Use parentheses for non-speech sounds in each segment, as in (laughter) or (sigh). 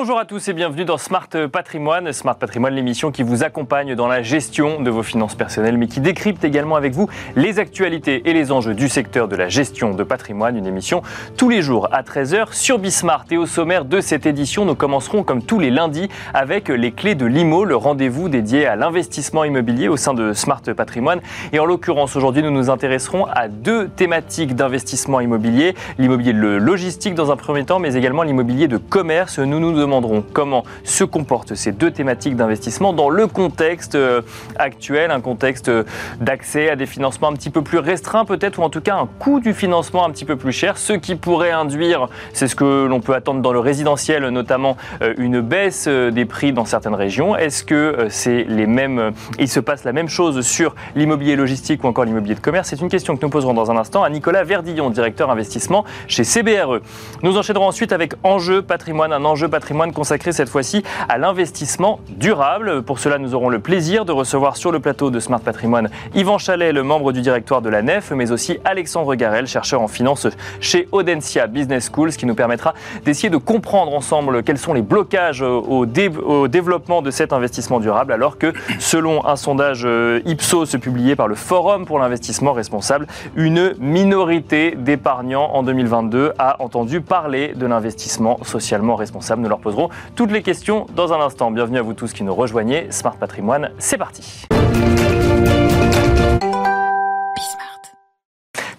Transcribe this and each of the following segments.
Bonjour à tous et bienvenue dans Smart Patrimoine. Smart Patrimoine, l'émission qui vous accompagne dans la gestion de vos finances personnelles, mais qui décrypte également avec vous les actualités et les enjeux du secteur de la gestion de patrimoine. Une émission tous les jours à 13h sur Bismart. Et au sommaire de cette édition, nous commencerons comme tous les lundis avec les clés de l'IMO, le rendez-vous dédié à l'investissement immobilier au sein de Smart Patrimoine. Et en l'occurrence, aujourd'hui, nous nous intéresserons à deux thématiques d'investissement immobilier. L'immobilier logistique dans un premier temps, mais également l'immobilier de commerce. Nous nous demanderons comment se comportent ces deux thématiques d'investissement dans le contexte euh, actuel, un contexte d'accès à des financements un petit peu plus restreints peut-être, ou en tout cas un coût du financement un petit peu plus cher, ce qui pourrait induire, c'est ce que l'on peut attendre dans le résidentiel notamment, euh, une baisse euh, des prix dans certaines régions. Est-ce que c'est les mêmes, il se passe la même chose sur l'immobilier logistique ou encore l'immobilier de commerce? C'est une question que nous poserons dans un instant à Nicolas Verdillon, directeur investissement chez CBRE. Nous enchaînerons ensuite avec Enjeu patrimoine, un enjeu patrimoine patrimoine consacré cette fois-ci à l'investissement durable. Pour cela, nous aurons le plaisir de recevoir sur le plateau de Smart Patrimoine Yvan Chalet, le membre du directoire de la NEF, mais aussi Alexandre Garel, chercheur en finance chez Audencia Business School, ce qui nous permettra d'essayer de comprendre ensemble quels sont les blocages au, développement de cet investissement durable, alors que selon un sondage euh, Ipsos publié par le Forum pour l'investissement responsable, une minorité d'épargnants en 2022 a entendu parler de l'investissement socialement responsable poserons toutes les questions dans un instant. Bienvenue à vous tous qui nous rejoignez. Smart Patrimoine, c'est parti.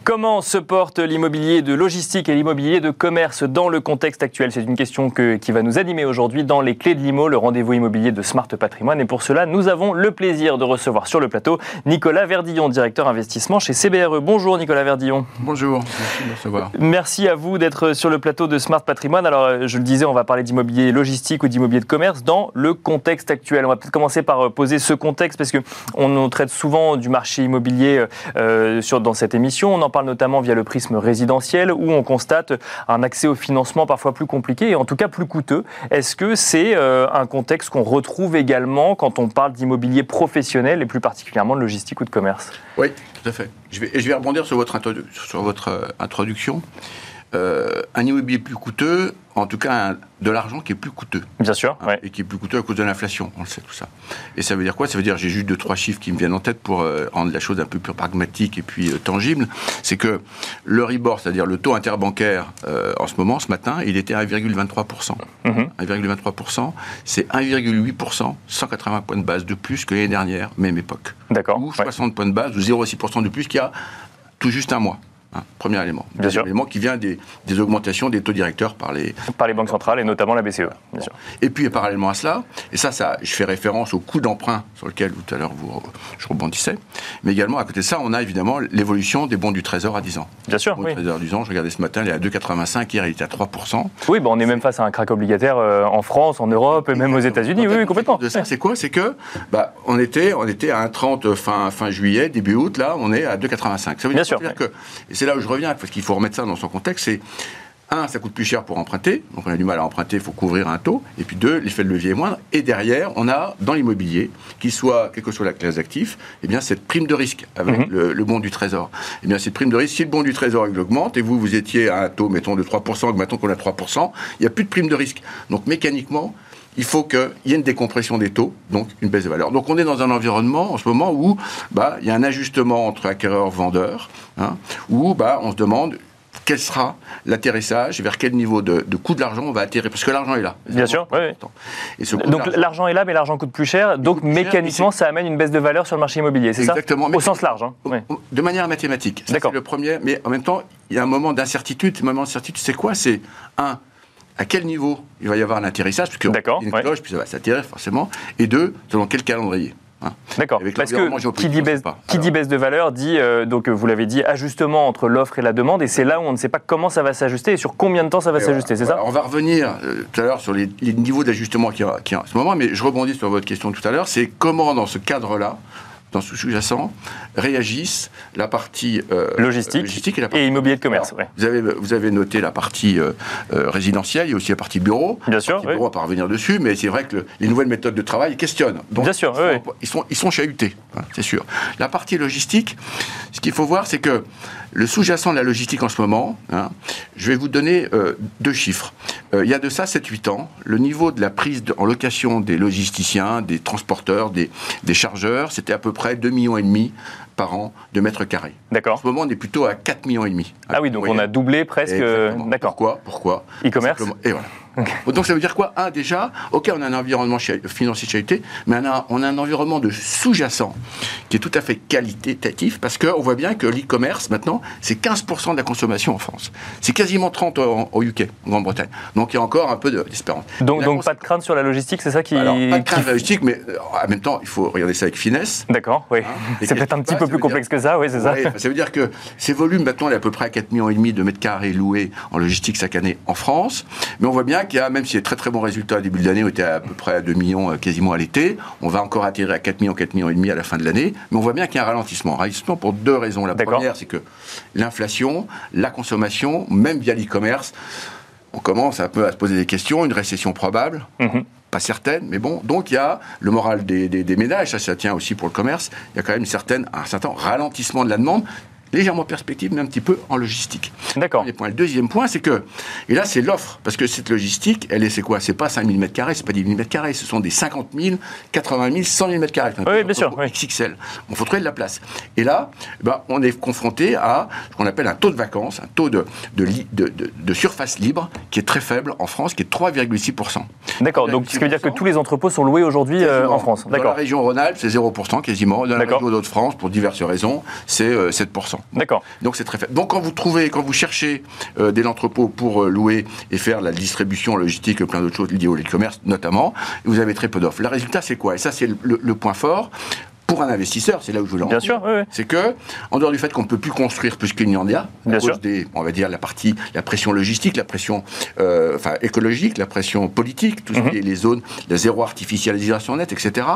Comment se porte l'immobilier de logistique et l'immobilier de commerce dans le contexte actuel? C'est une question qui va nous animer aujourd'hui dans les clés de l'IMO, le rendez-vous immobilier de Smart Patrimoine. Et pour cela, nous avons le plaisir de recevoir sur le plateau Nicolas Verdillon, directeur investissement chez CBRE. Bonjour Nicolas Verdillon. Bonjour, merci de recevoir. Merci à vous d'être sur le plateau de Smart Patrimoine. Alors, je le disais, on va parler d'immobilier logistique ou d'immobilier de commerce dans le contexte actuel. On va peut-être commencer par poser ce contexte parce qu'on traite souvent du marché immobilier euh, sur, dans cette émission. On en parle notamment via le prisme résidentiel où on constate un accès au financement parfois plus compliqué et en tout cas plus coûteux. Est-ce que c'est euh, un contexte qu'on retrouve également quand on parle d'immobilier professionnel et plus particulièrement de logistique ou de commerce? Oui, tout à fait. Je vais, je vais rebondir sur votre, sur votre euh, introduction. Euh, un immobilier plus coûteux, en tout cas de l'argent qui est plus coûteux. Bien sûr. Hein, et qui est plus coûteux à cause de l'inflation, on le sait tout ça. Et ça veut dire quoi? Ça veut dire, j'ai juste deux, trois chiffres qui me viennent en tête pour euh, rendre la chose un peu plus pragmatique et puis euh, tangible. C'est que le RIBOR, c'est-à-dire le taux interbancaire en ce moment, ce matin, il était à 1,23%. 1,23%, mhm. c'est 1,8%, 180 points de base de plus que l'année dernière, même époque. D'accord. Ou 60 points de base, ou 0,6% de plus qu'il y a tout juste un mois. Hein, premier élément. Bien sûr. élément qui vient des, augmentations des taux directeurs par les... Par les banques centrales et notamment la BCE, bien sûr. Et puis, parallèlement à cela, et ça, ça je fais référence au coût d'emprunt sur lequel tout à l'heure vous, je rebondissais, mais également à côté de ça, on a évidemment l'évolution des bons du Trésor à 10 ans. Bien sûr, oui. Trésor à 10 ans, je regardais ce matin, il est à 2,85, hier il était à 3%. Oui, bon, on est, même face à un crack obligataire euh, en France, en Europe et même aux États-Unis, oui, oui, complètement. De ça, c'est quoi? C'est que, bah, on, était, on était à 1,30 fin, fin juillet, début août, là, on est à 2,85. Ça veut bien dire, que, et c'est là où je reviens, parce il faut remettre ça dans son contexte, c'est un, ça coûte plus cher pour emprunter, donc on a du mal à emprunter, il faut couvrir un taux. Et puis deux, l'effet de levier est moindre. Et derrière, on a dans l'immobilier, qu'il soit, quelle que soit la classe d'actifs, eh bien cette prime de risque avec mhm. le, bon du trésor. Eh bien cette prime de risque, si le bon du trésor augmente et vous, vous étiez à un taux, mettons, de 3%, mettons qu'on a 3%, il n'y a plus de prime de risque. Donc mécaniquement, il faut qu'il y ait une décompression des taux, donc une baisse de valeur. Donc on est dans un environnement en ce moment où bah, il y a un ajustement entre acquéreurs-vendeurs, hein, où bah, on se demande quel sera l'atterrissage, vers quel niveau de, coût de l'argent on va atterrir, parce que l'argent est là. Bien sûr. donc l'argent est là, mais l'argent coûte plus cher, donc mécaniquement ça amène une baisse de valeur sur le marché immobilier, c'est ça? Exactement. Au sens large. Hein. De manière mathématique. C'est le premier, mais en même temps, il y a un moment d'incertitude. Ce moment d'incertitude, c'est quoi? C'est un, à quel niveau il va y avoir un atterrissage, puisque une cloche, puis ça va s'atterrir forcément, et deux, selon quel calendrier. Hein. D'accord. Parce que qui dit baisse, qui dit baisse de valeur dit, euh, donc vous l'avez dit, ajustement entre l'offre et la demande, et c'est là où on ne sait pas comment ça va s'ajuster et sur combien de temps ça va s'ajuster, c'est ça? On va revenir euh, tout à l'heure sur les, niveaux d'ajustement qu'il y, a en ce moment, mais je rebondis sur votre question tout à l'heure, c'est comment dans ce cadre-là, dans ce sous-jacent, réagissent la partie euh, logistique, et, la immobilier de commerce. vous, avez, vous avez noté la partie euh, euh, résidentielle, il y a aussi la partie bureau. Bien sûr. Partie bureau, on va pas revenir dessus, mais c'est vrai que les nouvelles méthodes de travail questionnent. Bien sûr, ils, sont, ils, sont, chahutés, hein, c'est sûr. La partie logistique, Ce qu'il faut voir, c'est que le sous-jacent de la logistique en ce moment, hein, je vais vous donner euh, deux chiffres. Euh, il y a de ça 7-8 ans, le niveau de la prise en location des logisticiens, des transporteurs, des, des chargeurs, c'était à peu près 2,5 millions et demi par an de mètres carrés. D'accord. En ce moment, on est plutôt à 4 millions et demi. Ah oui, donc on a doublé presque. D'accord. Pourquoi? Pourquoi? E-commerce? Et voilà. Donc ça veut dire quoi? Un, déjà, ok, on a un environnement financier de qualité, mais on a, on a un environnement de sous-jacent qui est tout à fait qualitatif parce qu'on voit bien que l'e-commerce, maintenant, c'est 15% de la consommation en France. C'est quasiment 30% en- au UK, en Grande-Bretagne. Donc il y a encore un peu de- d'espérance. Donc, La donc pas de crainte sur la logistique, c'est ça qui. Alors, pas de crainte qui- logistique, mais euh, en même temps, il faut regarder ça avec finesse. D'accord, oui. Et c'est peut-être un petit peu plus complexe que ça, oui, c'est ça. Ouais, ça veut dire que ces volumes, maintenant, il est à peu près à 4,5 millions de mètres carrés loués en logistique chaque année en France. Mais on voit bien qu'il y a, même s'il y a très très bons résultats au début de l'année, on était à peu près à 2 millions euh, quasiment à l'été, on va encore atterrir à 4 millions, 4 millions et demi à la fin de l'année. Mais on voit bien qu'il y a un ralentissement. Un ralentissement pour deux raisons. La première, c'est que l'inflation, la consommation, même via l'e-commerce, on commence un peu à se poser des questions. Une récession probable Mhm. pas certaine, mais bon. Donc il y a le moral des, des- des ménages, ça, ça tient aussi pour le commerce. Il y a quand même une certaine, un certain ralentissement de la demande, légèrement perspective, mais un petit peu en logistique. D'accord. Le deuxième point, c'est que, et là c'est l'offre, parce que cette logistique, elle est, c'est quoi? C'est pas 5000 mètres carrés, c'est pas 10 000 mètres carrés, ce sont des 50 000, 80 000, 100 000 mètres carrés. Oui, bien sûr, oui. XXL. Il faut trouver de la place. Et là, ben, on est confronté à ce qu'on appelle un taux de vacances, un taux de, de, de- de- de surface libre qui est très faible en France, qui est 3,6%. D'accord, donc ce qui veut dire que tous les entrepôts sont loués aujourd'hui euh, en France. Dans la région Rhône-Alpes, c'est 0% quasiment. Dans la région d'Hauts-de-France, pour diverses raisons, c'est euh, 7%. D'accord. Donc c'est très faible. Donc quand vous trouvez, quand vous cherchez euh, des entrepôts pour euh, louer et faire la distribution logistique, plein d'autres choses liées au e-commerce notamment, vous avez très peu d'offres. Le résultat c'est quoi? Et ça c'est le, point fort pour un investisseur, c'est là où je voulais en Bien sûr, oui, oui. C'est que, en dehors du fait qu'on ne peut plus construire plus qu'il n'y en a, à cause sûr. des, on va dire, la partie, la pression logistique, la pression euh, enfin, écologique, la pression politique, tout ce Mhm. qui est les zones, la zéro artificialisation nette, etc.,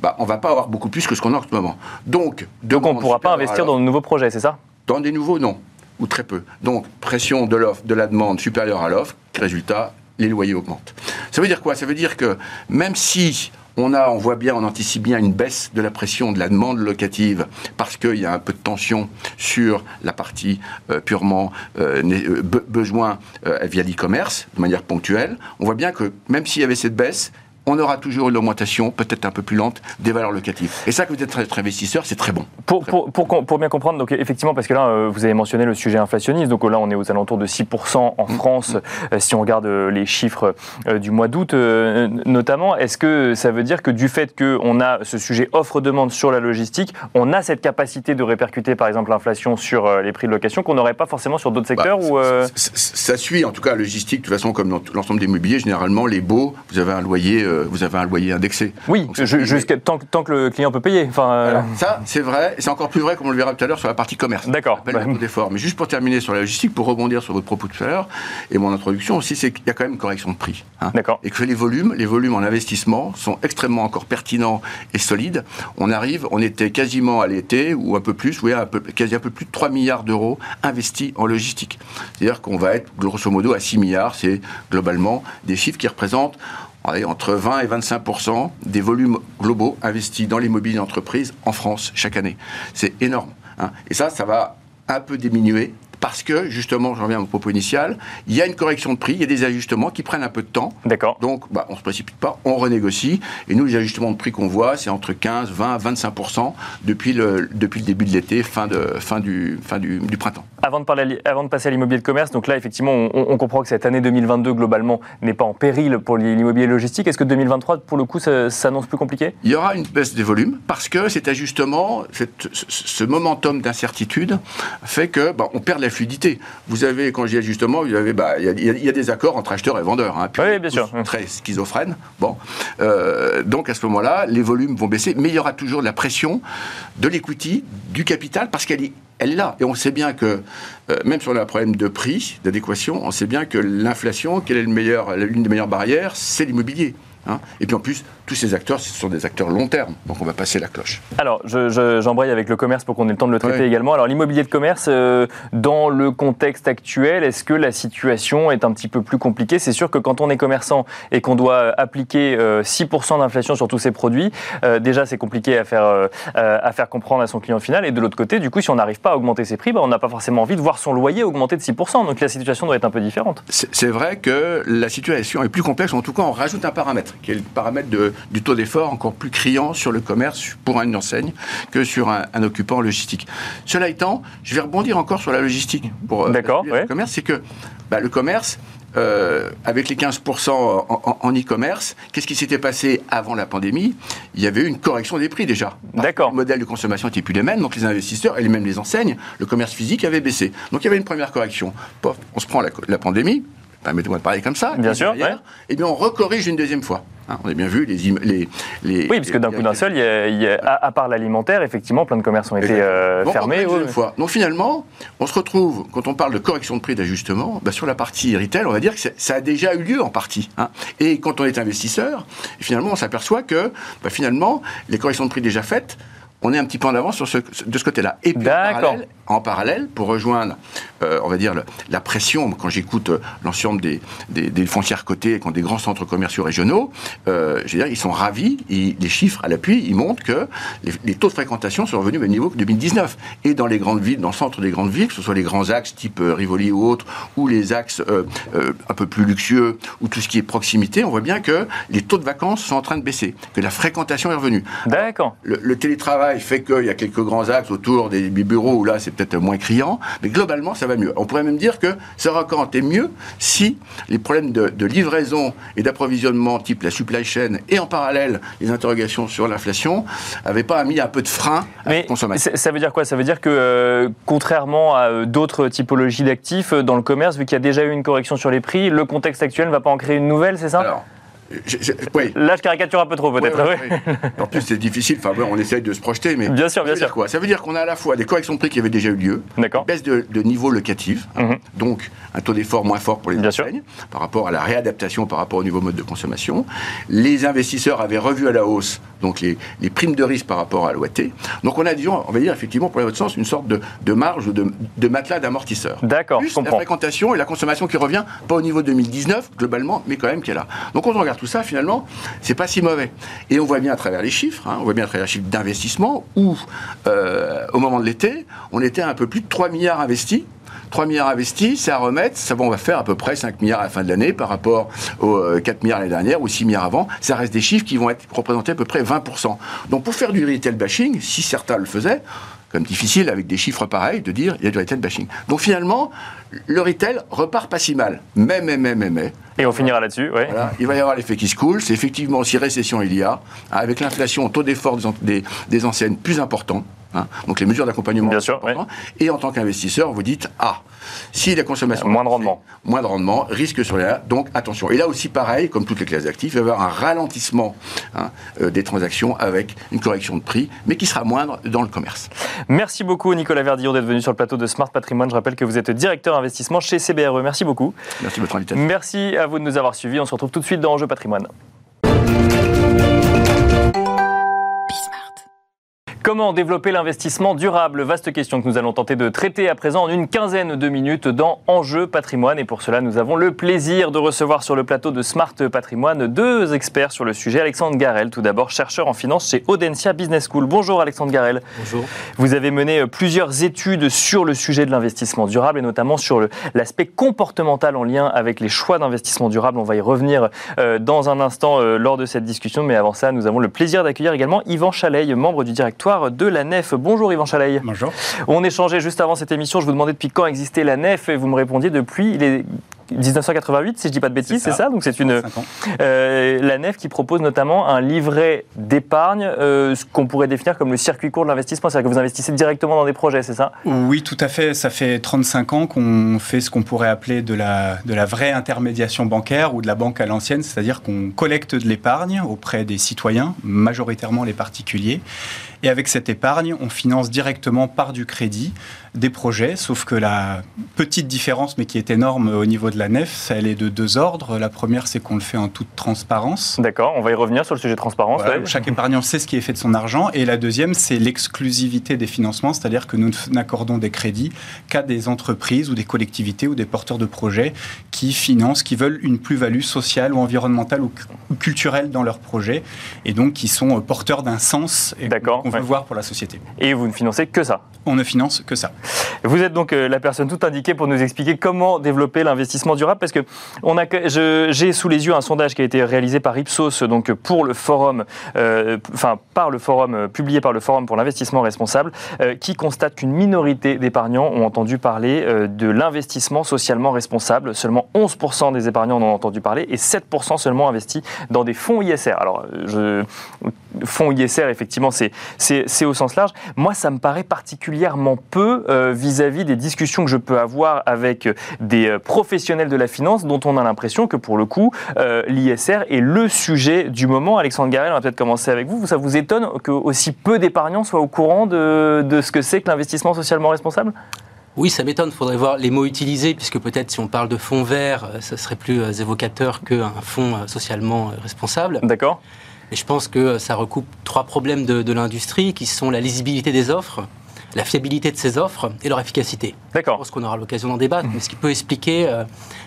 bah, on ne va pas avoir beaucoup plus que ce qu'on a en ce moment. Donc, Donc on ne pourra pas investir dans de nouveaux projets, c'est ça? dans des nouveaux, non, ou très peu. Donc, pression de l'offre, de la demande supérieure à l'offre, résultat, les loyers augmentent. Ça veut dire quoi? Ça veut dire que même si on a, on voit bien, on anticipe bien une baisse de la pression de la demande locative parce qu'il y a un peu de tension sur la partie euh, purement euh, euh, be- besoin via l'e-commerce, de manière ponctuelle. On voit bien que même s'il y avait cette baisse, on aura toujours une augmentation, peut-être un peu plus lente, des valeurs locatives. Et ça, que vous êtes investisseur, c'est très bon. Pour, pour, com- pour bien comprendre, donc effectivement, parce que là, euh, vous avez mentionné le sujet inflationniste, donc là, on est aux alentours de 6% en France, euh, si on regarde euh, les chiffres euh, du mois d'août euh, notamment. Est-ce que ça veut dire que du fait qu'on a ce sujet offre-demande sur la logistique, on a cette capacité de répercuter, par exemple, l'inflation sur euh, les prix de location qu'on n'aurait pas forcément sur d'autres secteurs Bah, ou, euh, c- Ça suit, en tout cas, la logistique, de toute façon, comme dans l'ensemble des mobiliers, généralement, les baux, vous avez un loyer, euh, vous avez un loyer indexé. Oui, Donc, jusqu'à tant, que- tant que le client peut payer. Enfin, euh, ça, c'est vrai, c'est encore plus vrai, comme on le verra tout à l'heure, sur la partie commerce. D'accord. Bah, d'effort. Mais juste pour terminer sur la logistique, pour rebondir sur votre propos tout à l'heure, et mon introduction aussi, c'est qu'il y a quand même une correction de prix. hein. D'accord. Et que les volumes, les volumes en investissement sont extrêmement encore pertinents et solides. On arrive, on était quasiment à l'été, ou un peu plus, oui, un peu, quasi un peu plus de 3 milliards d'euros investis en logistique. C'est-à-dire qu'on va être grosso modo à 6 milliards, c'est globalement des chiffres qui représentent entre 20 et 25% des volumes globaux investis dans l'immobilier d'entreprise en France chaque année. C'est énorme. hein. Et ça, ça va un peu diminuer parce que, justement, j'en reviens à mon propos initial, il y a une correction de prix, il y a des ajustements qui prennent un peu de temps. D'accord. Donc, bah, on ne se précipite pas, on renégocie. Et nous, les ajustements de prix qu'on voit, c'est entre 15, 20, 25 depuis le, depuis le début de l'été, fin, de, fin, du, fin du, du printemps. Avant de, parler à l'i- avant de passer à l'immobilier de commerce, donc là, effectivement, on, on comprend que cette année 2022, globalement, n'est pas en péril pour l'immobilier logistique. Est-ce que 2023, pour le coup, ça s'annonce plus compliqué? Il y aura une baisse des volumes parce que cet ajustement, cette- ce, momentum d'incertitude fait que bah, on perd la fluidité. Vous avez, quand je dis avez, bah, il y, a- il y a- y a des accords entre acheteurs et vendeurs. hein, Oui, bien sûr. Très schizophrènes. Bon, Euh, donc à ce moment-là, les volumes vont baisser, mais il y aura toujours de la pression de l'equity, du capital, parce qu'elle est, elle est là. Et on sait bien que, euh, même sur le problème de prix, d'adéquation, on sait bien que l'inflation, quelle est le meilleur, l'une des meilleures barrières, c'est l'immobilier. hein. Et puis en plus, tous ces acteurs, ce sont des acteurs long terme. Donc on va passer la cloche. Alors, j'embraye avec le commerce pour qu'on ait le temps de le traiter également. Alors, l'immobilier de commerce, euh, dans le contexte actuel, est-ce que la situation est un petit peu plus compliquée? C'est sûr que quand on est commerçant et qu'on doit appliquer 6% d'inflation sur tous ces produits, déjà c'est compliqué à faire, à faire comprendre à son client final. Et de l'autre côté, du coup, si on n'arrive pas à augmenter ses prix, bah, on n'a pas forcément envie de voir son loyer augmenter de 6%. Donc la situation doit être un peu différente. C'est vrai que la situation est plus complexe. En tout cas, on rajoute un paramètre, qui est le paramètre du taux d'effort encore plus criant sur le commerce pour une enseigne que sur un, occupant logistique. Cela étant, je vais rebondir encore sur la logistique pour euh, le commerce. C'est que bah, le commerce, euh, avec les 15% en e-commerce, qu'est-ce qui s'était passé avant la pandémie? Il y avait eu une correction des prix déjà. D'accord. Le modèle de consommation n'était plus les mêmes, donc les investisseurs et même les enseignes, le commerce physique avait baissé. Donc il y avait une première correction. on se prend la, la pandémie, permettez-moi de parler comme ça. Bien sûr. et eh bien on recorrige une deuxième fois. Hein, on a bien vu les, les, les Oui, parce que d'un coup d'un seul, il y a, à, part l'alimentaire, effectivement, plein de commerces ont été euh, fermés. Une fois. Donc finalement, on se retrouve, quand on parle de correction de prix d'ajustement, bah, sur la partie retail, on va dire que ça a déjà eu lieu en partie. Hein. Et quand on est investisseur, finalement, on s'aperçoit que bah, finalement, les corrections de prix déjà faites, on est un petit peu en avance sur ce, de ce côté-là. Et puis en parallèle, pour rejoindre, euh, on va dire, la pression, quand j'écoute euh, l'ensemble des, des, foncières cotées, qui ont des grands centres commerciaux régionaux, euh, je veux dire, ils sont ravis, les chiffres à l'appui, ils montrent que les, taux de fréquentation sont revenus au niveau de 2019. Et dans les grandes villes, dans le centre des grandes villes, que ce soit les grands axes type Rivoli ou autres, ou les axes un peu plus luxueux, ou tout ce qui est proximité, on voit bien que les taux de vacances sont en train de baisser, que la fréquentation est revenue. D'accord. Le, télétravail fait qu'il y a quelques grands axes autour des bureaux où là, c'est peut-être moins criant, mais globalement, ça va mieux. On pourrait même dire que ça aurait encore été mieux si les problèmes de, livraison et d'approvisionnement, type la supply chain, et en parallèle les interrogations sur l'inflation, n'avaient pas mis un peu de frein à la consommation. Ça veut dire quoi? Ça veut dire que, euh, contrairement à euh, d'autres typologies d'actifs, euh, dans le commerce, vu qu'il y a déjà eu une correction sur les prix, le contexte actuel ne va pas en créer une nouvelle, c'est ça? Là, je caricature un peu trop, peut-être. (laughs) en plus, c'est difficile. Enfin, on essaye de se projeter, mais. Bien sûr, bien sûr. quoi? Ça veut dire qu'on a à la fois des corrections de prix qui avaient déjà eu lieu, une baisse de, niveau locatif, hein. mhm. donc un taux d'effort moins fort pour les enseignes par rapport à la réadaptation, par rapport au nouveau mode de consommation. Les investisseurs avaient revu à la hausse donc les, primes de risque par rapport à l'OAT. Donc on a, disons, on va dire effectivement, pour votre sens, une sorte de, marge ou de, matelas d'amortisseur. D'accord, je. La fréquentation et la consommation qui revient, pas au niveau 2019 globalement, mais quand même qui est là. Donc on regarde tout ça, finalement, c'est pas si mauvais. Et on voit bien à travers les chiffres, hein, on voit bien à travers les chiffres d'investissement, où euh, au moment de l'été, on était à un peu plus de 3 milliards investis 3 milliards investis, c'est à remettre. Ça, on va faire à peu près 5 milliards à la fin de l'année par rapport aux 4 euh, milliards l'année dernière ou 6 milliards avant. Ça reste des chiffres qui vont être représentés à peu près 20%. Donc pour faire du retail bashing, si certains le faisaient, comme difficile avec des chiffres pareils de dire il y a du retail bashing. Donc finalement, le retail repart pas si mal. Mais, mais, mais, mais, mais. Et on finira là-dessus, oui. il va y avoir l'effet qui se coule. C'est effectivement, si récession il y a, avec l'inflation, taux d'effort des, des, anciennes plus important. Hein. donc les mesures d'accompagnement. Bien sûr. Et en tant qu'investisseur, vous dites ah, si la consommation moins de rendement, moins de rendement, risque sur les donc attention. Et là aussi pareil, comme toutes les classes d'actifs, il va y avoir un ralentissement hein, euh, des transactions avec une correction de prix, mais qui sera moindre dans le commerce. Merci beaucoup Nicolas Verdillon d'être venu sur le plateau de Smart Patrimoine. Je rappelle que vous êtes directeur investissement chez CBRE. Merci beaucoup. Merci de votre invitation. Merci à vous de nous avoir suivis. On se retrouve tout de suite dans Enjeu Patrimoine. Comment développer l'investissement durable Vaste question que nous allons tenter de traiter à présent en une quinzaine de minutes dans Enjeu patrimoine. Et pour cela, nous avons le plaisir de recevoir sur le plateau de Smart Patrimoine deux experts sur le sujet. Alexandre Garel, tout d'abord, chercheur en finance chez Audencia Business School. Bonjour Alexandre Garel. Bonjour. Vous avez mené euh, plusieurs études sur le sujet de l'investissement durable et notamment sur l'aspect comportemental en lien avec les choix d'investissement durable. On va y revenir euh, dans un instant euh, lors de cette discussion. Mais avant ça, nous avons le plaisir d'accueillir également Yvan Chaleil, membre du directoire de la Nef. Bonjour Yvan Chaleil. Bonjour. On échangeait juste avant cette émission, je vous demandais depuis quand existait la Nef et vous me répondiez depuis les 1988, si je ne dis pas de bêtises, c'est ça. Donc c'est une euh, la Nef qui propose notamment un livret d'épargne, euh, ce qu'on pourrait définir comme le circuit court de l'investissement, c'est-à-dire que vous investissez directement dans des projets, c'est ça? Oui, tout à fait. Ça fait 35 ans qu'on fait ce qu'on pourrait appeler de la de la vraie intermédiation bancaire ou de la banque à l'ancienne, c'est-à-dire qu'on collecte de l'épargne auprès des citoyens, majoritairement les particuliers, et avec cette épargne, on finance directement par du crédit des projets, sauf que la petite différence, mais qui est énorme au niveau de de la NEF, elle est de deux ordres. La première, c'est qu'on le fait en toute transparence. D'accord, on va y revenir sur le sujet de transparence. Chaque épargnant sait ce qui est fait de son argent. Et la deuxième, c'est l'exclusivité des financements, c'est-à-dire que nous n'accordons des crédits qu'à des entreprises ou des collectivités ou des porteurs de projets qui financent, qui veulent une plus-value sociale ou environnementale ou, culturelle dans leur projet, et donc qui sont euh, porteurs d'un sens qu'on veut voir pour la société. Et vous ne financez que ça? On ne finance que ça. Vous êtes donc euh, la personne tout indiquée pour nous expliquer comment développer l'investissement durable, parce que j'ai sous les yeux un sondage qui a été réalisé par Ipsos, donc pour le forum, euh, enfin par le forum, publié par le forum pour l'investissement responsable, qui constate qu'une minorité d'épargnants ont entendu parler de l'investissement socialement responsable. Seulement 11% des épargnants en ont entendu parler et 7% seulement investis dans des fonds ISR. Alors, je, fonds ISR, effectivement, c'est au sens large. Moi, ça me paraît particulièrement peu euh, vis-à-vis des discussions que je peux avoir avec des euh, professionnels de la finance dont on a l'impression que, pour le coup, euh, l'ISR est le sujet du moment. Alexandre Garel, on va peut-être commencer avec vous. Ça vous étonne que aussi peu d'épargnants soient au courant de, de ce que c'est que l'investissement socialement responsable? Oui, ça m'étonne. Il faudrait voir les mots utilisés, puisque peut-être si on parle de fonds verts, ça serait plus évocateur qu'un fonds socialement responsable. D'accord. Et je pense que ça recoupe trois problèmes de, l'industrie qui sont la lisibilité des offres, la fiabilité de ces offres et leur efficacité. D'accord. Je pense qu'on aura l'occasion d'en débattre, mais ce qui peut expliquer euh,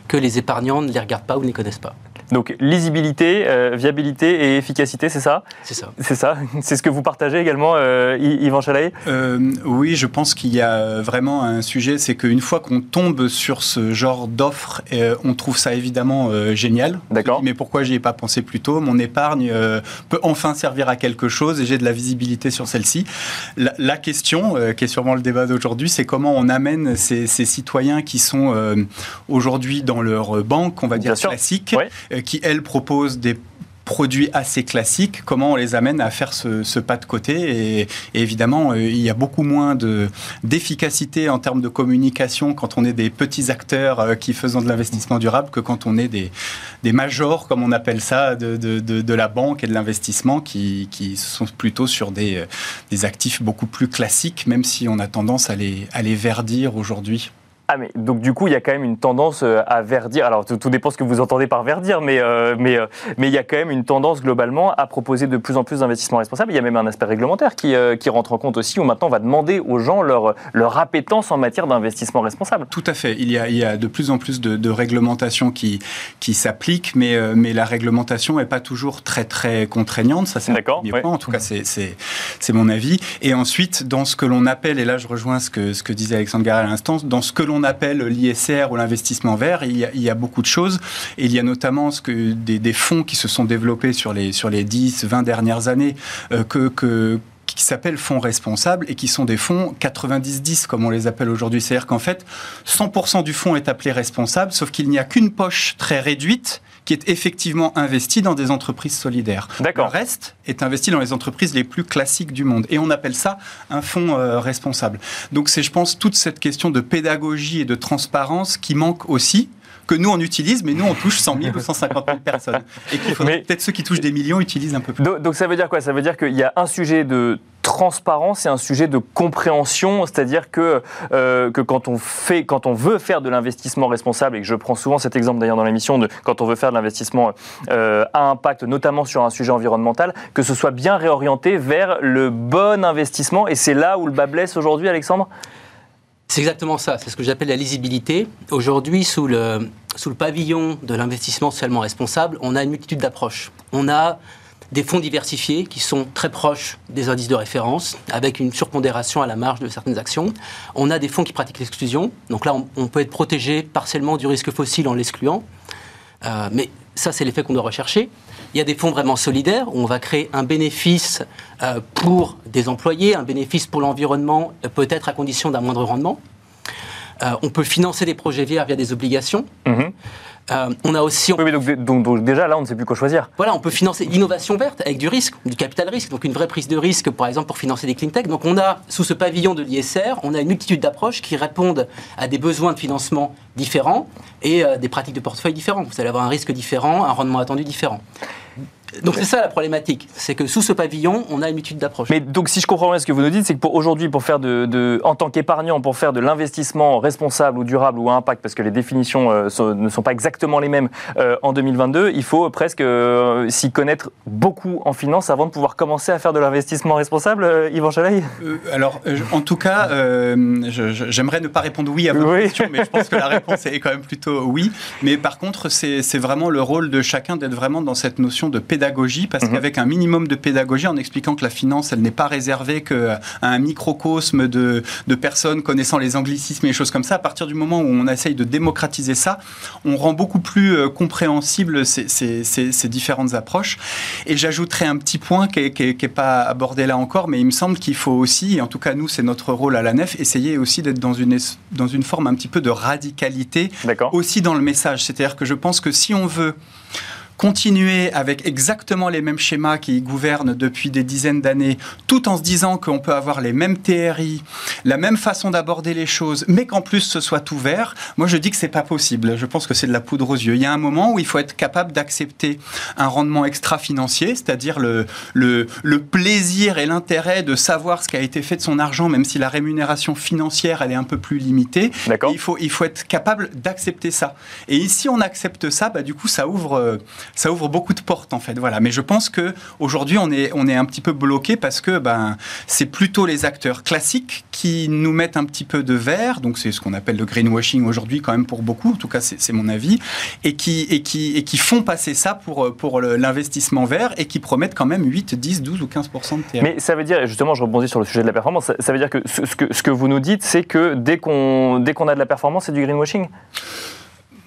que les épargnants ne les regardent pas ou ne les connaissent pas. Donc lisibilité, euh, viabilité et efficacité, c'est ça C'est ça. C'est ça. (laughs) C'est ce que vous partagez également, euh, Yvan Chalaï euh, Oui, je pense qu'il y a vraiment un sujet, c'est qu'une fois qu'on tombe sur ce genre d'offre, on trouve ça évidemment génial. D'accord. Mais pourquoi j'y ai pas pensé plus tôt? Mon épargne peut enfin servir à quelque chose et j'ai de la visibilité sur celle-ci. La, question, qui est sûrement le débat d'aujourd'hui, c'est comment on amène ces, citoyens qui sont aujourd'hui dans leur banque, on va dire classique, euh, qui, elles, proposent des produits assez classiques, comment on les amène à faire ce, pas de côté. Et, évidemment, euh, il y a beaucoup moins d'efficacité en termes de communication quand on est des petits acteurs euh, qui faisons de l'investissement durable que quand on est des, majors, comme on appelle ça, de, la banque et de l'investissement qui, sont plutôt sur des, actifs beaucoup plus classiques, même si on a tendance à les verdir aujourd'hui. Ah mais donc du coup il y a quand même une tendance euh, à verdir. Alors tout, dépend ce que vous entendez par verdir, mais euh, mais euh, mais il y a quand même une tendance globalement à proposer de plus en plus d'investissements responsables. Il y a même un aspect réglementaire qui, qui rentre en compte aussi où maintenant on va demander aux gens leur leur appétence en matière d'investissement responsable. Tout à fait. Il y a il y a de plus en plus de, de réglementations qui qui s'appliquent, mais mais la réglementation est pas toujours très très contraignante. Ça c'est point. En tout cas c'est c'est c'est mon avis. Et ensuite dans ce que l'on appelle et là je rejoins ce que ce que disait Alexandre Garret à l'instant, dans ce que l'on on appelle l'ISR ou l'investissement vert, il y, a, beaucoup de choses. Et il y a notamment ce que des, fonds qui se sont développés sur les, sur les 10, 20 dernières années euh, que, qui s'appellent fonds responsables et qui sont des fonds 90-10, comme on les appelle aujourd'hui. C'est-à-dire qu'en fait, 100% du fonds est appelé responsable, sauf qu'il n'y a qu'une poche très réduite qui est effectivement investi dans des entreprises solidaires. Le reste est investi dans les entreprises les plus classiques du monde. Et on appelle ça un fonds euh, responsable. Donc c'est, je pense, toute cette question de pédagogie et de transparence qui manque aussi que nous on utilise, mais nous on touche 100 000 ou (laughs) 150 000 personnes. Et qu'il faudrait peut-être ceux qui touchent des millions utilisent un peu plus. Donc, donc ça veut dire quoi? Ça veut dire qu'il y a un sujet de transparence et un sujet de compréhension, c'est-à-dire que, euh, que quand, on fait, quand on veut faire de l'investissement responsable, et que je prends souvent cet exemple d'ailleurs dans l'émission, de quand on veut faire de l'investissement euh, à impact, notamment sur un sujet environnemental, que ce soit bien réorienté vers le bon investissement. Et c'est là où le bas blesse aujourd'hui, Alexandre? C'est exactement ça, c'est ce que j'appelle la lisibilité. Aujourd'hui, sous le, sous le pavillon de l'investissement socialement responsable, on a une multitude d'approches. On a des fonds diversifiés qui sont très proches des indices de référence, avec une surpondération à la marge de certaines actions. On a des fonds qui pratiquent l'exclusion, donc là on, peut être protégé partiellement du risque fossile en l'excluant, euh, mais ça c'est l'effet qu'on doit rechercher. Il y a des fonds vraiment solidaires où on va créer un bénéfice euh, pour des employés, un bénéfice pour l'environnement, euh, peut-être à condition d'un moindre rendement. on peut financer des projets verts via des obligations. Mhm. Euh, on a aussi. Oui, mais donc, déjà là, on ne sait plus quoi choisir. Voilà, on peut financer l'innovation verte avec du risque, du capital risque, donc une vraie prise de risque, par exemple, pour financer des clean tech. Donc on a, sous ce pavillon de l'ISR, on a une multitude d'approches qui répondent à des besoins de financement différents et euh, des pratiques de portefeuille différents. Vous allez avoir un risque différent, un rendement attendu différent. Donc c'est ça la problématique, c'est que sous ce pavillon, on a une étude d'approche. Mais donc si je comprends bien ce que vous nous dites, c'est que pour aujourd'hui, pour faire de, en tant qu'épargnant, pour faire de l'investissement responsable ou durable ou à impact, parce que les définitions euh, ne sont pas exactement les mêmes euh, en 2022, il faut presque euh, s'y connaître beaucoup en finance avant de pouvoir commencer à faire de l'investissement responsable, Yvan Chaleil Alors en tout cas, j'aimerais ne pas répondre oui à votre question, mais je pense que la réponse est quand même plutôt oui. Mais par contre, c'est vraiment le rôle de chacun d'être vraiment dans cette notion de pédagogie pédagogie, parce mhm. qu'avec un minimum de pédagogie, en expliquant que la finance, elle n'est pas réservée qu'à un microcosme de, de, personnes connaissant les anglicismes et les choses comme ça, à partir du moment où on essaye de démocratiser ça, on rend beaucoup plus euh, compréhensible ces, ces, ces, différentes approches. Et j'ajouterai un petit point qui n'est pas abordé là encore, mais il me semble qu'il faut aussi, et en tout cas nous, c'est notre rôle à la nef, essayer aussi d'être dans une, dans une forme un petit peu de radicalité, aussi dans le message. C'est-à-dire que je pense que si on veut continuer avec exactement les mêmes schémas qui gouvernent depuis des dizaines d'années, tout en se disant qu'on peut avoir les mêmes TRI, la même façon d'aborder les choses, mais qu'en plus ce soit ouvert, moi je dis que c'est pas possible. Je pense que c'est de la poudre aux yeux. Il y a un moment où il faut être capable d'accepter un rendement extra-financier, c'est-à-dire le, le, le, plaisir et l'intérêt de savoir ce qui a été fait de son argent, même si la rémunération financière elle est un peu plus limitée. Il faut, il faut être capable d'accepter ça. Et ici on accepte ça, bah, du coup ça ouvre euh, ça ouvre beaucoup de portes en fait. Voilà. Mais je pense que aujourd'hui on est, on est un petit peu bloqué parce que ben, c'est plutôt les acteurs classiques qui nous mettent un petit peu de verre, donc c'est ce qu'on appelle le greenwashing aujourd'hui quand même pour beaucoup, en tout cas c'est mon avis, et qui, et, qui, et qui font passer ça pour, pour l'investissement vert et qui promettent quand même 8, 10, 12 ou 15% de TR. Mais ça veut dire, justement je rebondis sur le sujet de la performance, ça, veut dire que ce, que ce que vous nous dites c'est que dès qu'on qu'on a de la performance c'est du greenwashing?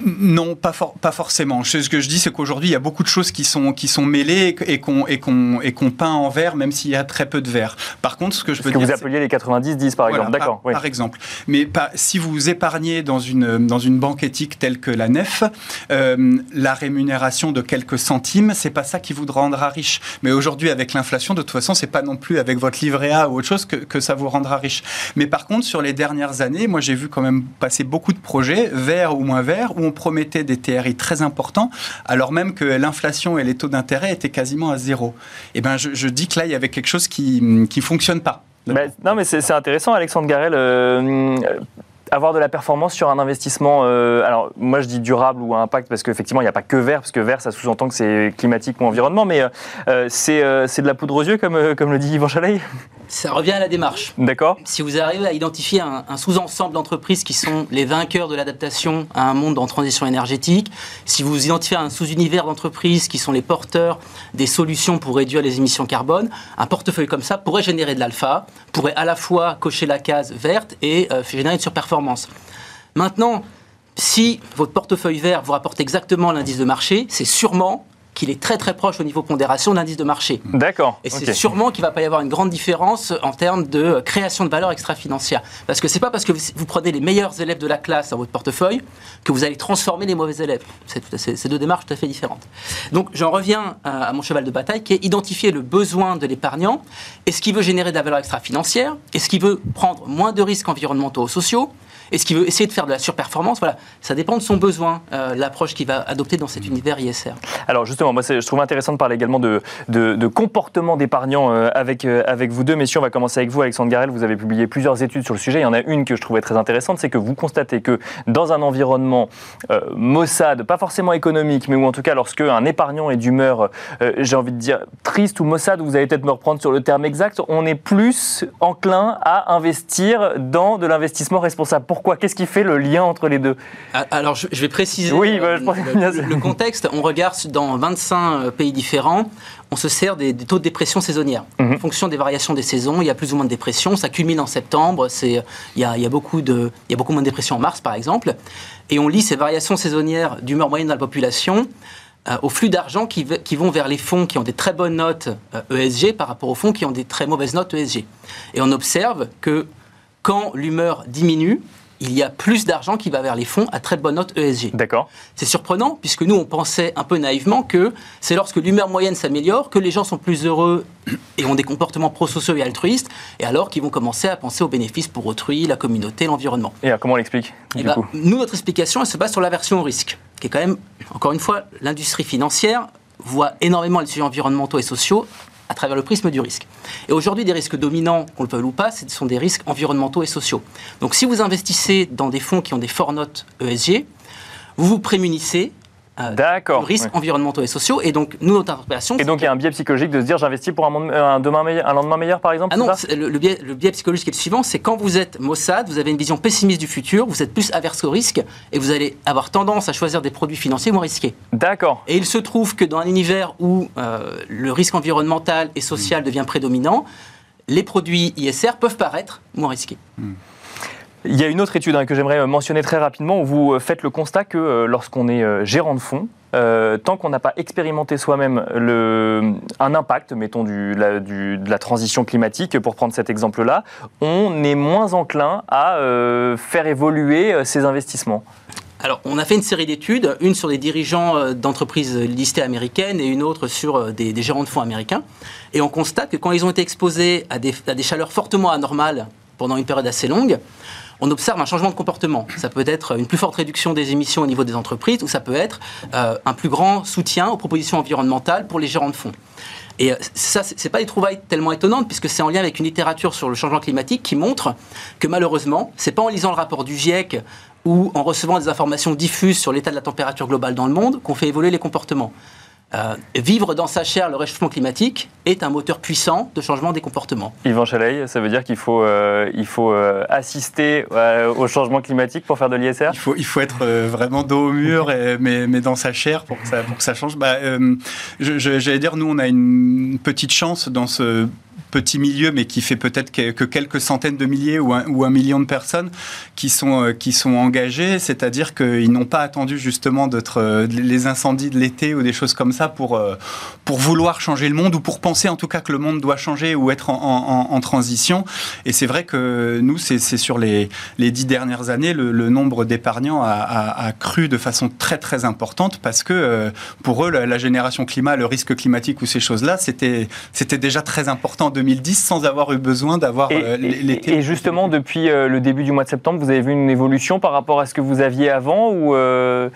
Non, pas, pas forcément. Ce que je dis, c'est qu'aujourd'hui, il y a beaucoup de choses qui sont, qui sont mêlées et qu'on et peint en vert, même s'il y a très peu de vert. Par contre, ce que je veux ce que vous appeliez les 90-10, par exemple. D'accord. Par, exemple. Mais pas, si vous épargnez dans une, dans une banque éthique telle que la NEF, euh, la rémunération de quelques centimes, c'est pas ça qui vous rendra riche. Mais aujourd'hui, avec l'inflation, de toute façon, c'est pas non plus avec votre livret A ou autre chose que, que ça vous rendra riche. Mais par contre, sur les dernières années, moi, j'ai vu quand même passer beaucoup de projets, verts ou moins verts, où promettait des TRI très importants, alors même que l'inflation et les taux d'intérêt étaient quasiment à zéro. Et eh ben, je, dis que là, il y avait quelque chose qui ne fonctionne pas. non, mais c'est intéressant, Alexandre Garel. Euh, avoir de la performance sur un investissement, euh, alors moi je dis durable ou à impact parce qu'effectivement il n'y a pas que vert, parce que vert ça sous-entend que c'est climatique ou environnement, mais euh, c'est de la poudre aux yeux comme, comme le dit Yvan Chaleil Ça revient à la démarche. D'accord. Si vous arrivez à identifier un, sous-ensemble d'entreprises qui sont les vainqueurs de l'adaptation à un monde en transition énergétique, si vous identifiez un sous-univers d'entreprises qui sont les porteurs des solutions pour réduire les émissions carbone, un portefeuille comme ça pourrait générer de l'alpha, pourrait à la fois cocher la case verte et euh, générer une surperformance Maintenant, si votre portefeuille vert vous rapporte exactement l'indice de marché, c'est sûrement qu'il est très très proche au niveau pondération de l'indice de marché. D'accord. Et c'est sûrement qu'il ne va pas y avoir une grande différence en termes de création de valeur extra-financière. Parce que ce n'est pas parce que vous prenez les meilleurs élèves de la classe dans votre portefeuille que vous allez transformer les mauvais élèves. C'est deux démarches tout à fait différentes. Donc j'en reviens à, mon cheval de bataille qui est identifier le besoin de l'épargnant. Est-ce qu'il veut générer de la valeur extra-financière? Est-ce qu'il veut prendre moins de risques environnementaux ou sociaux? Est-ce qu'il veut essayer de faire de la surperformance Voilà, ça dépend de son besoin, euh, l'approche qu'il va adopter dans cet univers ISR. Alors justement, moi je trouve intéressant de parler également de, comportement d'épargnants euh, avec, euh, avec vous deux. Messieurs, on va commencer avec vous, Alexandre Garel. Vous avez publié plusieurs études sur le sujet. Il y en a une que je trouvais très intéressante, c'est que vous constatez que dans un environnement maussade, pas forcément économique, mais où en tout cas lorsque un épargnant est d'humeur, j'ai envie de dire, triste ou maussade, vous allez peut-être me reprendre sur le terme exact, on est plus enclin à investir dans de l'investissement responsable. Pourquoi Qu'est-ce qui fait le lien entre les deux? Ah, Alors, je, vais préciser oui, bah, le, contexte. On regarde dans 25 euh, pays différents. On se sert des, taux de dépression saisonnière. Mhm. En fonction des variations des saisons, il y a plus ou moins de dépression. Ça culmine en septembre. Il y, a, beaucoup de, il y a beaucoup moins de dépression en mars, par exemple. Et on lit ces variations saisonnières d'humeur moyenne dans la population euh, au flux d'argent qui, qui, vont vers les fonds qui ont des très bonnes notes ESG euh, e par rapport aux fonds qui ont des très mauvaises notes ESG. Et on observe que quand l'humeur diminue, il y a plus d'argent qui va vers les fonds à très bonne note ESG. D'accord. C'est surprenant, puisque nous, on pensait un peu naïvement que c'est lorsque l'humeur moyenne s'améliore que les gens sont plus heureux et ont des comportements prosociaux et altruistes, et alors qu'ils vont commencer à penser aux bénéfices pour autrui, la communauté, l'environnement. Et comment on l'explique eh ben, Nous, notre explication, elle se base sur l'aversion au risque, qui est quand même, encore une fois, l'industrie financière voit énormément les sujets environnementaux et sociaux à travers le prisme du risque. Et aujourd'hui, des risques dominants, qu'on le veuille ou pas, ce sont des risques environnementaux et sociaux. Donc si vous investissez dans des fonds qui ont des fortes notes ESG, vous vous prémunissez. De risques environnementaux et sociaux. Et donc, nous, notre interprétation, Et donc il y a un biais psychologique de se dire j'investis pour un, monde- euh, un demain meilleur, un lendemain meilleur par exemple Ah non, le, le biais, le biais psychologique est le suivant, c'est quand vous êtes Mossad, vous avez une vision pessimiste du futur, vous êtes plus averse au risque, et vous allez avoir tendance à choisir des produits financiers moins risqués. D'accord. Et il se trouve que dans un univers où euh, le risque environnemental et social devient prédominant, les produits ISR peuvent paraître moins risqués. Il y a une autre étude hein, que j'aimerais euh, mentionner très rapidement où vous euh, faites le constat que euh, lorsqu'on est gérant de fonds, tant qu'on n'a pas expérimenté soi-même un impact, mettons, de la transition climatique, pour prendre cet exemple-là, on est moins enclin à faire évoluer ses investissements. Alors, on a fait une série d'études, une sur des dirigeants d'entreprises listées américaines et une autre sur des, gérants de fonds américains. Et on constate que quand ils ont été exposés à des chaleurs fortement anormales pendant une période assez longue, on observe un changement de comportement. Ça peut être une plus forte réduction des émissions au niveau des entreprises ou ça peut être euh, un plus grand soutien aux propositions environnementales pour les gérants de fonds. Et euh, ça, c'est c'est pas des trouvailles tellement étonnantes puisque c'est en lien avec une littérature sur le changement climatique qui montre que malheureusement, c'est pas en lisant le rapport du GIEC ou en recevant des informations diffuses sur l'état de la température globale dans le monde qu'on fait évoluer les comportements. Euh, vivre dans sa chair le réchauffement climatique est un moteur puissant de changement des comportements. Yvan Chaleil, ça veut dire qu'il faut, euh, il faut euh, assister euh, au changement climatique pour faire de l'ISR? Il faut, il faut être euh, vraiment dos au mur, et- mais, mais dans sa chair pour que ça, pour que ça change. Bah, euh, J'allais dire, nous, on a une petite chance dans ce petit milieu, mais qui fait peut-être que, que quelques centaines de milliers ou un, million de personnes qui sont, euh, qui sont engagées, c'est-à-dire qu'ils n'ont pas attendu justement d'être euh, les incendies de l'été ou des choses comme ça pour, euh, pour vouloir changer le monde ou pour penser en tout cas que le monde doit changer ou être en, transition. Et c'est vrai que nous, c'est sur les, dix dernières années, le, nombre d'épargnants a, cru de façon très très importante parce que pour eux, la, la génération climat, le risque climatique ou ces choses-là, c'était déjà très important en 2010 sans avoir eu besoin d'avoir Et, euh, l'été. et justement, depuis euh, le début du mois de septembre, vous avez vu une évolution par rapport à ce que vous aviez avant ou euh,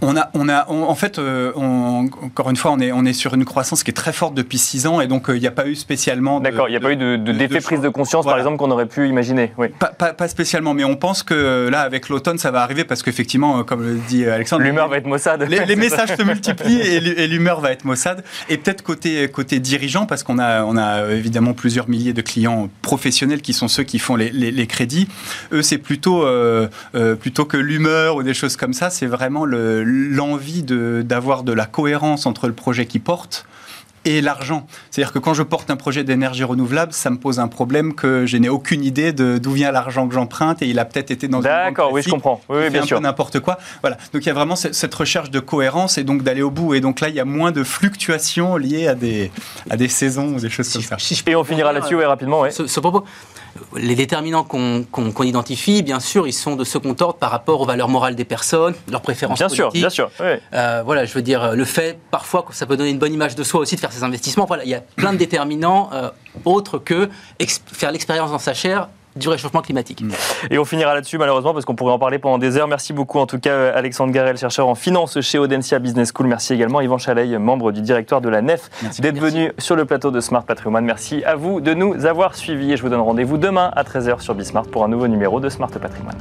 On a, on a, on- en fait, euh, on- encore une fois, on est, on est sur une croissance qui est très forte depuis six ans et donc euh, il n'y a pas eu spécialement. de- D'accord, il n'y a de- pas eu de- de- de- d'effet de prise de conscience, Voilà. par exemple, qu'on aurait pu imaginer. Oui. Pas, pas- pas spécialement, mais on pense que euh, là, avec l'automne, ça va arriver parce qu'effectivement, euh, comme le dit Alexandre, L'humeur va être maussade. les, les (laughs) messages se multiplient et l'hu- et l'humeur va être maussade. Et peut-être côté, côté dirigeant, parce qu'on a, on a euh, évidemment plusieurs milliers de clients professionnels qui sont ceux qui font les, crédits. Eux, c'est plutôt, euh, euh, plutôt que l'humeur ou des choses comme ça, c'est vraiment le- l'envie de- d'avoir de la cohérence entre le projet qu'ils portent et l'argent. C'est-à-dire que quand je porte un projet d'énergie renouvelable, ça me pose un problème que je n'ai aucune idée de d'où vient l'argent que j'emprunte et il a peut-être été dans une banque D'accord, oui, je comprends. Oui, oui, bien un sûr. peu n'importe quoi. Voilà. Donc il y a vraiment ce- cette recherche de cohérence et donc d'aller au bout. Et donc là, il y a moins de fluctuations liées à des, à des saisons ou des choses comme ça. Si je peux Et on finira là-dessus, oui, rapidement. Ouais. Ce, ce propos, les déterminants qu'on identifie, bien sûr, ils sont de second ordre par rapport aux valeurs morales des personnes, leurs préférences Bien sûr, politiques. bien sûr. oui. Euh, voilà, je veux dire, le fait parfois que ça peut donner une bonne image de soi aussi de faire ses investissements. Voilà, il y a plein de déterminants euh, autres que faire l'expérience dans sa chair du réchauffement climatique. Et on finira là-dessus, malheureusement, parce qu'on pourrait en parler pendant des heures. Merci beaucoup, en tout cas, euh, Alexandre Garel, chercheur en finance chez Audencia Business School. Merci également, Yvan Chaleil, membre du directoire de la NEF, d'être venu sur le plateau de Smart Patrimoine. Merci à vous de nous avoir suivis et je vous donne rendez-vous demain à 13h sur Bismart pour un nouveau numéro de Smart Patrimoine.